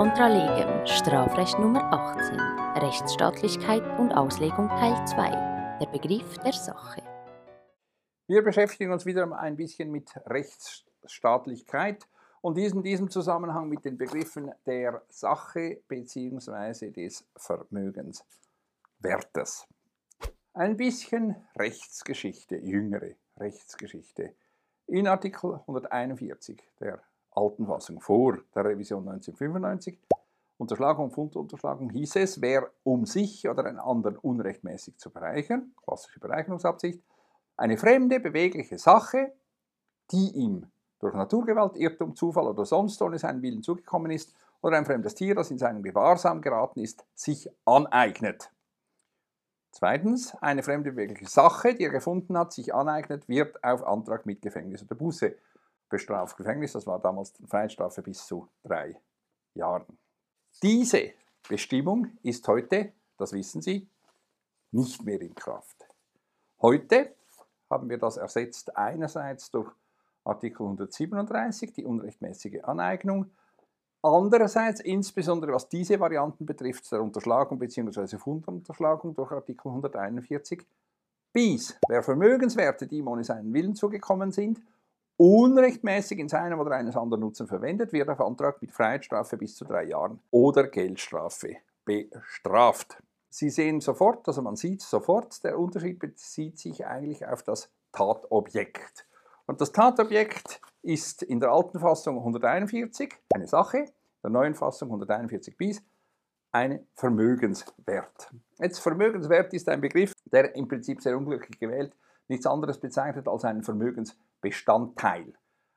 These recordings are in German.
contra legem, Strafrecht Nummer 18, Rechtsstaatlichkeit und Auslegung Teil 2, der Begriff der Sache. Wir beschäftigen uns wieder ein bisschen mit Rechtsstaatlichkeit und in diesem Zusammenhang mit den Begriffen der Sache bzw. des Vermögenswertes. Ein bisschen Rechtsgeschichte, jüngere Rechtsgeschichte. In Artikel 141 der alten Fassung vor der Revision 1995, Unterschlagung und Fundunterschlagung, hieß es, wer um sich oder einen anderen unrechtmäßig zu bereichern, klassische Bereicherungsabsicht, eine fremde, bewegliche Sache, die ihm durch Naturgewalt, Irrtum, Zufall oder sonst ohne seinen Willen zugekommen ist, oder ein fremdes Tier, das in seinen Gewahrsam geraten ist, sich aneignet. Zweitens, eine fremde bewegliche Sache, die er gefunden hat, sich aneignet, wird auf Antrag mit Gefängnis oder Buße bestraft. Gefängnis, das war damals Freiheitsstrafe bis zu drei Jahren. Diese Bestimmung ist heute, das wissen Sie, nicht mehr in Kraft. Heute haben wir das ersetzt einerseits durch Artikel 137, die unrechtmäßige Aneignung, andererseits insbesondere was diese Varianten betrifft, der Unterschlagung bzw. Fundunterschlagung durch Artikel 141 bis, wer Vermögenswerte, die ihm ohne seinen Willen zugekommen sind, unrechtmäßig in seinem oder eines anderen Nutzen verwendet, wird auf Antrag mit Freiheitsstrafe bis zu drei Jahren oder Geldstrafe bestraft. Sie sehen sofort, also man sieht sofort, der Unterschied bezieht sich eigentlich auf das Tatobjekt. Und das Tatobjekt ist in der alten Fassung 141 eine Sache, in der neuen Fassung 141 bis ein Vermögenswert. Jetzt Vermögenswert ist ein Begriff, der im Prinzip sehr unglücklich gewählt nichts anderes bezeichnet als einen Vermögensbestandteil.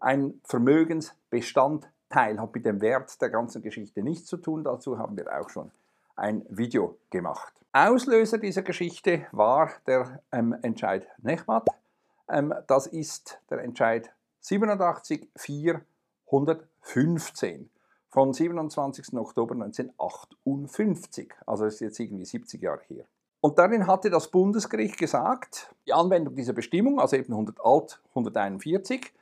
Ein Vermögensbestandteil hat mit dem Wert der ganzen Geschichte nichts zu tun. Dazu haben wir auch schon ein Video gemacht. Auslöser dieser Geschichte war der ähm, Entscheid Nechmat. Ähm, das ist der Entscheid 87415 von 27. Oktober 1958. Also ist jetzt irgendwie 70 Jahre her. Und darin hatte das Bundesgericht gesagt, die Anwendung dieser Bestimmung, also eben 100 Alt 141,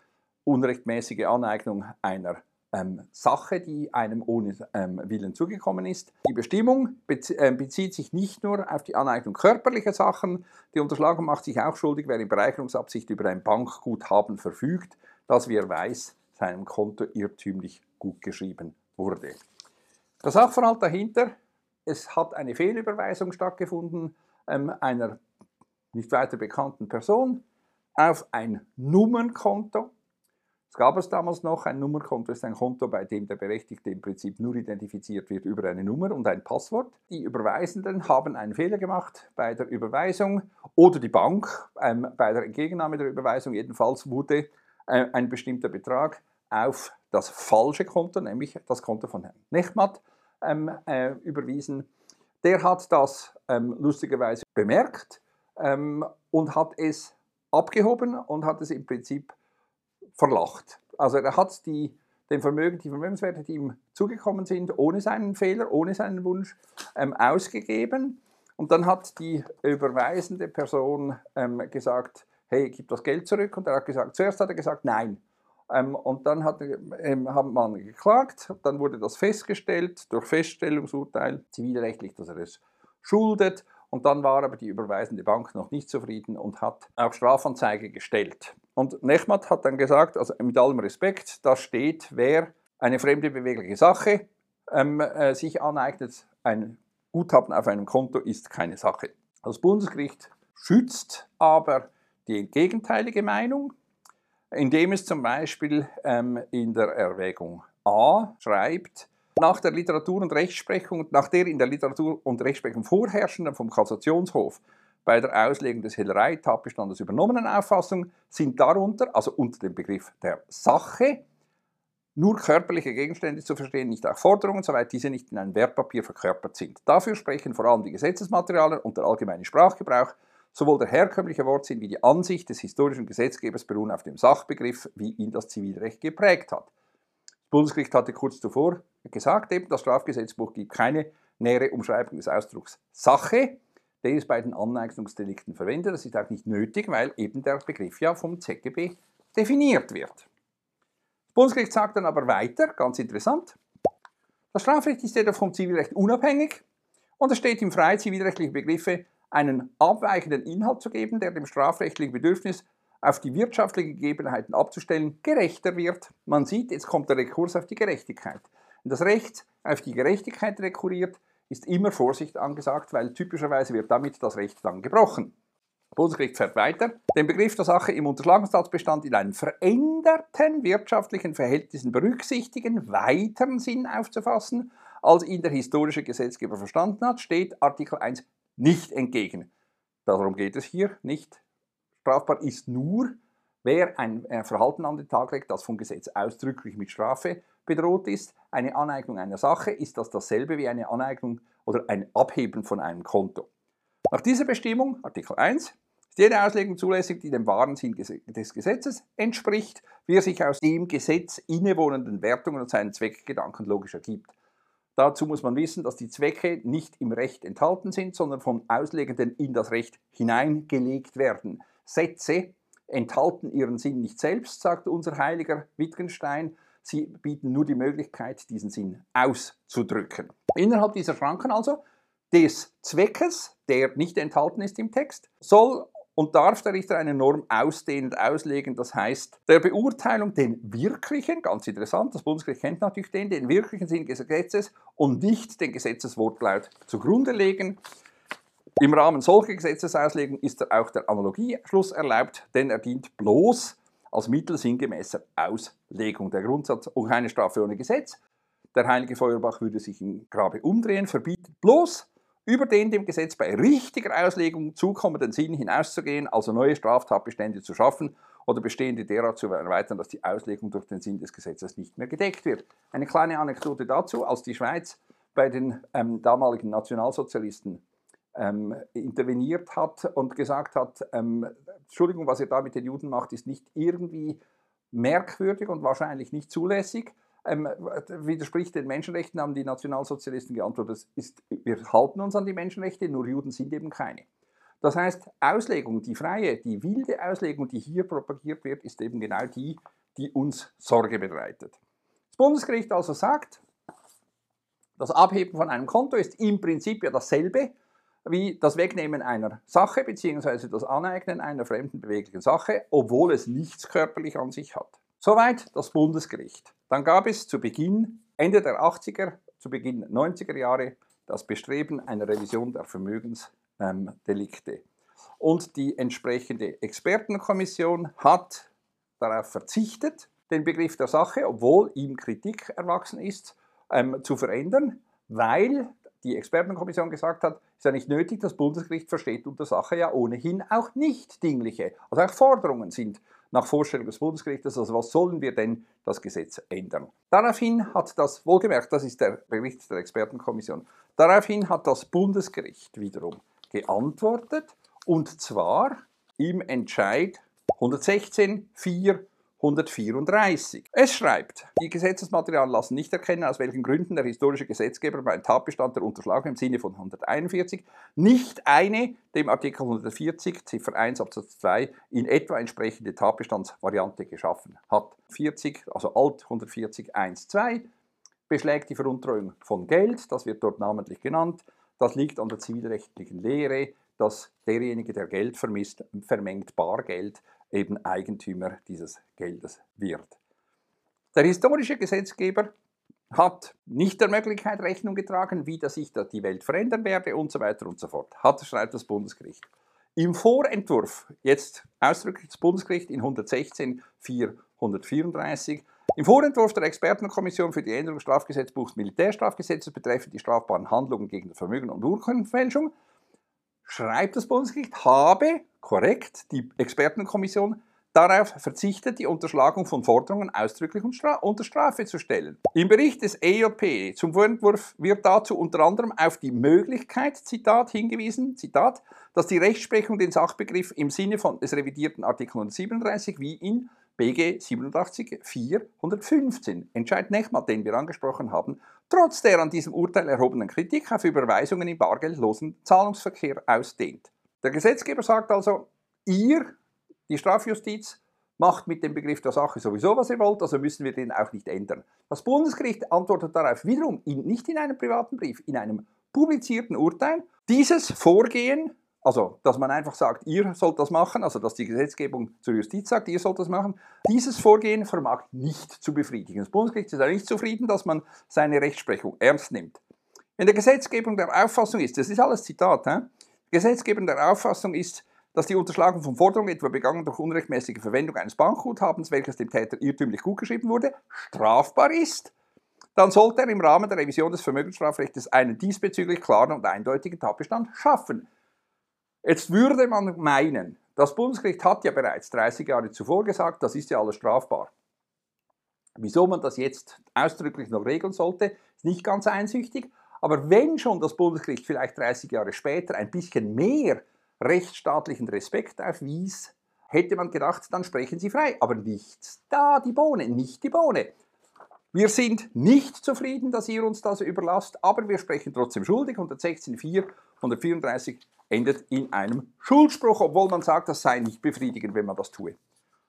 unrechtmäßige Aneignung einer ähm, Sache, die einem ohne ähm, Willen zugekommen ist. Die Bestimmung äh, bezieht sich nicht nur auf die Aneignung körperlicher Sachen, die Unterschlagung macht sich auch schuldig, wer in Bereicherungsabsicht über ein Bankguthaben verfügt, das, wie er weiß, seinem Konto irrtümlich gut geschrieben wurde. Der Sachverhalt dahinter es hat eine Fehlüberweisung stattgefunden ähm, einer nicht weiter bekannten Person auf ein Nummernkonto. Es gab es damals noch, ein Nummernkonto ist ein Konto, bei dem der Berechtigte im Prinzip nur identifiziert wird über eine Nummer und ein Passwort. Die Überweisenden haben einen Fehler gemacht bei der Überweisung oder die Bank ähm, bei der Entgegennahme der Überweisung. Jedenfalls wurde äh, ein bestimmter Betrag auf das falsche Konto, nämlich das Konto von Herrn Nechmat, ähm, äh, überwiesen. Der hat das ähm, lustigerweise bemerkt ähm, und hat es abgehoben und hat es im Prinzip verlacht. Also er hat die, den Vermögen, die Vermögenswerte, die ihm zugekommen sind, ohne seinen Fehler, ohne seinen Wunsch, ähm, ausgegeben. Und dann hat die überweisende Person ähm, gesagt, hey, gib das Geld zurück. Und er hat gesagt, zuerst hat er gesagt, nein. Ähm, und dann hat, ähm, hat man geklagt, dann wurde das festgestellt durch Feststellungsurteil zivilrechtlich, dass er es schuldet. Und dann war aber die überweisende Bank noch nicht zufrieden und hat auch Strafanzeige gestellt. Und Nechmat hat dann gesagt, also mit allem Respekt, da steht, wer eine fremde bewegliche Sache ähm, äh, sich aneignet, ein Guthaben auf einem Konto ist keine Sache. Das Bundesgericht schützt aber die gegenteilige Meinung, indem es zum Beispiel ähm, in der Erwägung A schreibt, nach der Literatur- und Rechtsprechung, nach der in der Literatur- und Rechtsprechung vorherrschenden vom Kassationshof bei der Auslegung des Hellerei-Tatbestandes übernommenen Auffassung sind darunter, also unter dem Begriff der Sache, nur körperliche Gegenstände zu verstehen, nicht auch Forderungen, soweit diese nicht in einem Wertpapier verkörpert sind. Dafür sprechen vor allem die Gesetzesmaterialien und der allgemeine Sprachgebrauch, Sowohl der herkömmliche Wortsinn wie die Ansicht des historischen Gesetzgebers beruhen auf dem Sachbegriff, wie ihn das Zivilrecht geprägt hat. Das Bundesgericht hatte kurz zuvor gesagt, eben das Strafgesetzbuch gibt keine nähere Umschreibung des Ausdrucks Sache, den es bei den Aneignungsdelikten verwendet. Das ist auch nicht nötig, weil eben der Begriff ja vom ZGB definiert wird. Das Bundesgericht sagt dann aber weiter, ganz interessant, Das Strafrecht ist jedoch vom Zivilrecht unabhängig und es steht ihm frei, zivilrechtliche Begriffe einen abweichenden Inhalt zu geben, der dem strafrechtlichen Bedürfnis auf die wirtschaftlichen Gegebenheiten abzustellen, gerechter wird. Man sieht, jetzt kommt der Rekurs auf die Gerechtigkeit. Wenn das Recht auf die Gerechtigkeit rekurriert, ist immer Vorsicht angesagt, weil typischerweise wird damit das Recht dann gebrochen. Bundesgericht fährt weiter. Den Begriff der Sache im Unterschlagungstatbestand in einen veränderten wirtschaftlichen Verhältnissen berücksichtigen, weiteren Sinn aufzufassen, als ihn der historische Gesetzgeber verstanden hat, steht Artikel 1 nicht entgegen. Darum geht es hier nicht. Strafbar ist nur, wer ein Verhalten an den Tag legt, das vom Gesetz ausdrücklich mit Strafe bedroht ist. Eine Aneignung einer Sache ist das dasselbe wie eine Aneignung oder ein Abheben von einem Konto. Nach dieser Bestimmung, Artikel 1, ist jede Auslegung zulässig, die dem wahren Sinn des Gesetzes entspricht, wie er sich aus dem Gesetz innewohnenden Wertungen und seinen Zweckgedanken logisch ergibt. Dazu muss man wissen, dass die Zwecke nicht im Recht enthalten sind, sondern vom Auslegenden in das Recht hineingelegt werden. Sätze enthalten ihren Sinn nicht selbst, sagt unser heiliger Wittgenstein, sie bieten nur die Möglichkeit, diesen Sinn auszudrücken. Innerhalb dieser Schranken also des Zweckes, der nicht enthalten ist im Text, soll und darf der Richter eine Norm ausdehnend auslegen, das heißt, der Beurteilung den wirklichen, ganz interessant, das Bundesgericht kennt natürlich den, den wirklichen Sinn des Gesetzes und nicht den Gesetzeswortlaut zugrunde legen. Im Rahmen solcher Gesetzesauslegung ist auch der Analogieschluss erlaubt, denn er dient bloß als Mittel sinngemäßer Auslegung. Der Grundsatz, oh keine Strafe ohne Gesetz, der heilige Feuerbach würde sich im Grabe umdrehen, verbietet bloß über den dem Gesetz bei richtiger Auslegung zukommenden Sinn hinauszugehen, also neue Straftatbestände zu schaffen oder bestehende derart zu erweitern, dass die Auslegung durch den Sinn des Gesetzes nicht mehr gedeckt wird. Eine kleine Anekdote dazu, als die Schweiz bei den ähm, damaligen Nationalsozialisten ähm, interveniert hat und gesagt hat, ähm, Entschuldigung, was ihr da mit den Juden macht, ist nicht irgendwie merkwürdig und wahrscheinlich nicht zulässig, ähm, widerspricht den Menschenrechten, haben die Nationalsozialisten geantwortet, ist, wir halten uns an die Menschenrechte, nur Juden sind eben keine. Das heißt, Auslegung, die freie, die wilde Auslegung, die hier propagiert wird, ist eben genau die, die uns Sorge bereitet. Das Bundesgericht also sagt, das Abheben von einem Konto ist im Prinzip ja dasselbe wie das Wegnehmen einer Sache bzw. das Aneignen einer fremden beweglichen Sache, obwohl es nichts körperlich an sich hat. Soweit das Bundesgericht. Dann gab es zu Beginn, Ende der 80er, zu Beginn 90er Jahre, das Bestreben einer Revision der Vermögensdelikte. Und die entsprechende Expertenkommission hat darauf verzichtet, den Begriff der Sache, obwohl ihm Kritik erwachsen ist, ähm, zu verändern, weil die Expertenkommission gesagt hat, ist ja nicht nötig, das Bundesgericht versteht unter Sache ja ohnehin auch nicht dingliche, also auch Forderungen sind nach Vorstellung des Bundesgerichtes, also was sollen wir denn das Gesetz ändern? Daraufhin hat das, wohlgemerkt, das ist der Bericht der Expertenkommission, daraufhin hat das Bundesgericht wiederum geantwortet und zwar im Entscheid 116 4 134. Es schreibt, die Gesetzesmaterialien lassen nicht erkennen, aus welchen Gründen der historische Gesetzgeber beim Tatbestand der Unterschlagung im Sinne von 141 nicht eine dem Artikel 140 Ziffer 1 Absatz 2 in etwa entsprechende Tatbestandsvariante geschaffen hat. 40, also alt 140 1 2 beschlägt die Veruntreuung von Geld, das wird dort namentlich genannt. Das liegt an der zivilrechtlichen Lehre, dass derjenige, der Geld vermisst, vermengt Bargeld eben Eigentümer dieses Geldes wird. Der historische Gesetzgeber hat nicht der Möglichkeit Rechnung getragen, wie das sich die Welt verändern werde und so weiter und so fort. Hat, schreibt das Bundesgericht. Im Vorentwurf, jetzt ausdrücklich das Bundesgericht in 116 434, im Vorentwurf der Expertenkommission für die Änderung des Strafgesetzbuchs Militärstrafgesetzes betreffend die strafbaren Handlungen gegen Vermögen und Urkundenfälschung schreibt das Bundesgericht, habe korrekt die Expertenkommission darauf verzichtet, die Unterschlagung von Forderungen ausdrücklich unter Strafe zu stellen. Im Bericht des EJP zum Vorentwurf wird dazu unter anderem auf die Möglichkeit, Zitat, hingewiesen, Zitat, dass die Rechtsprechung den Sachbegriff im Sinne von des revidierten Artikel 137 wie in BG 87 415, Entscheid Nechmat, den wir angesprochen haben, trotz der an diesem Urteil erhobenen Kritik auf Überweisungen im bargeldlosen Zahlungsverkehr ausdehnt. Der Gesetzgeber sagt also, ihr, die Strafjustiz, macht mit dem Begriff der Sache sowieso, was ihr wollt, also müssen wir den auch nicht ändern. Das Bundesgericht antwortet darauf wiederum in, nicht in einem privaten Brief, in einem publizierten Urteil. Dieses Vorgehen, also dass man einfach sagt, ihr sollt das machen, also dass die Gesetzgebung zur Justiz sagt, ihr sollt das machen, dieses Vorgehen vermag nicht zu befriedigen. Das Bundesgericht ist auch nicht zufrieden, dass man seine Rechtsprechung ernst nimmt. Wenn der Gesetzgebung der Auffassung ist, das ist alles Zitat, he? Gesetzgebung der Auffassung ist, dass die Unterschlagung von Forderungen, etwa begangen durch unrechtmäßige Verwendung eines Bankguthabens, welches dem Täter irrtümlich gutgeschrieben wurde, strafbar ist, dann sollte er im Rahmen der Revision des Vermögensstrafrechts einen diesbezüglich klaren und eindeutigen Tatbestand schaffen. Jetzt würde man meinen, das Bundesgericht hat ja bereits 30 Jahre zuvor gesagt, das ist ja alles strafbar. Wieso man das jetzt ausdrücklich noch regeln sollte, ist nicht ganz einsüchtig. Aber wenn schon das Bundesgericht vielleicht 30 Jahre später ein bisschen mehr rechtsstaatlichen Respekt aufwies, hätte man gedacht, dann sprechen sie frei. Aber nichts da, die Bohne, nicht die Bohne. Wir sind nicht zufrieden, dass ihr uns das überlasst, aber wir sprechen trotzdem schuldig. 116.4, 134 endet in einem Schuldspruch, obwohl man sagt, das sei nicht befriedigend, wenn man das tue.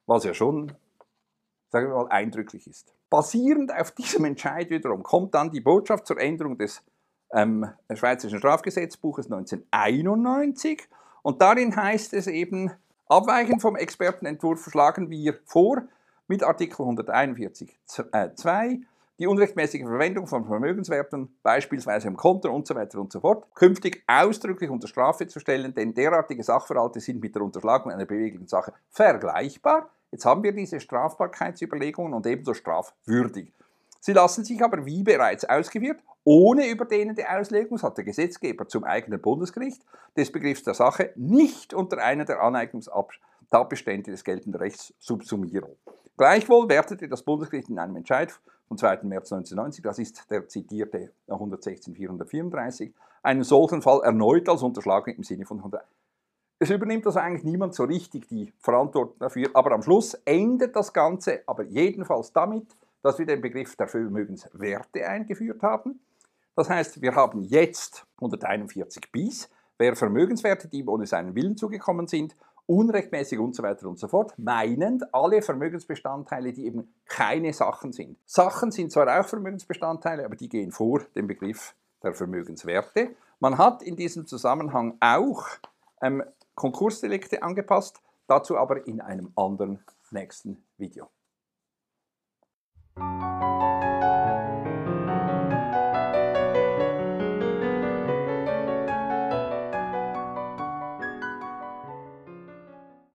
Was ja schon, sagen wir mal, eindrücklich ist. Basierend auf diesem Entscheid wiederum kommt dann die Botschaft zur Änderung des ähm, Schweizerischen Strafgesetzbuches 1991 und darin heißt es eben, abweichend vom Expertenentwurf schlagen wir vor, mit Artikel 141.2 äh, die unrechtmäßige Verwendung von Vermögenswerten, beispielsweise im Konto und so weiter und so fort, künftig ausdrücklich unter Strafe zu stellen, denn derartige Sachverhalte sind mit der Unterschlagung einer beweglichen Sache vergleichbar. Jetzt haben wir diese Strafbarkeitsüberlegungen und ebenso strafwürdig. Sie lassen sich aber, wie bereits ausgeführt, ohne überdehnende Auslegung, hat der Gesetzgeber zum eigenen Bundesgericht, des Begriffs der Sache nicht unter einer der Aneignungstatbestände des geltenden Rechts subsumieren. Gleichwohl wertete das Bundesgericht in einem Entscheid vom 2. März 1990, das ist der zitierte 116.434, einen solchen Fall erneut als Unterschlagung im Sinne von 100. Es übernimmt also eigentlich niemand so richtig die Verantwortung dafür, aber am Schluss endet das Ganze aber jedenfalls damit, dass wir den Begriff der Vermögenswerte eingeführt haben das heißt, wir haben jetzt 141 bis, wer Vermögenswerte, die ihm ohne seinen Willen zugekommen sind, unrechtmäßig und so weiter und so fort, meinend alle Vermögensbestandteile, die eben keine Sachen sind. Sachen sind zwar auch Vermögensbestandteile, aber die gehen vor dem Begriff der Vermögenswerte. Man hat in diesem Zusammenhang auch ähm, Konkursdelikte angepasst, dazu aber in einem anderen nächsten Video.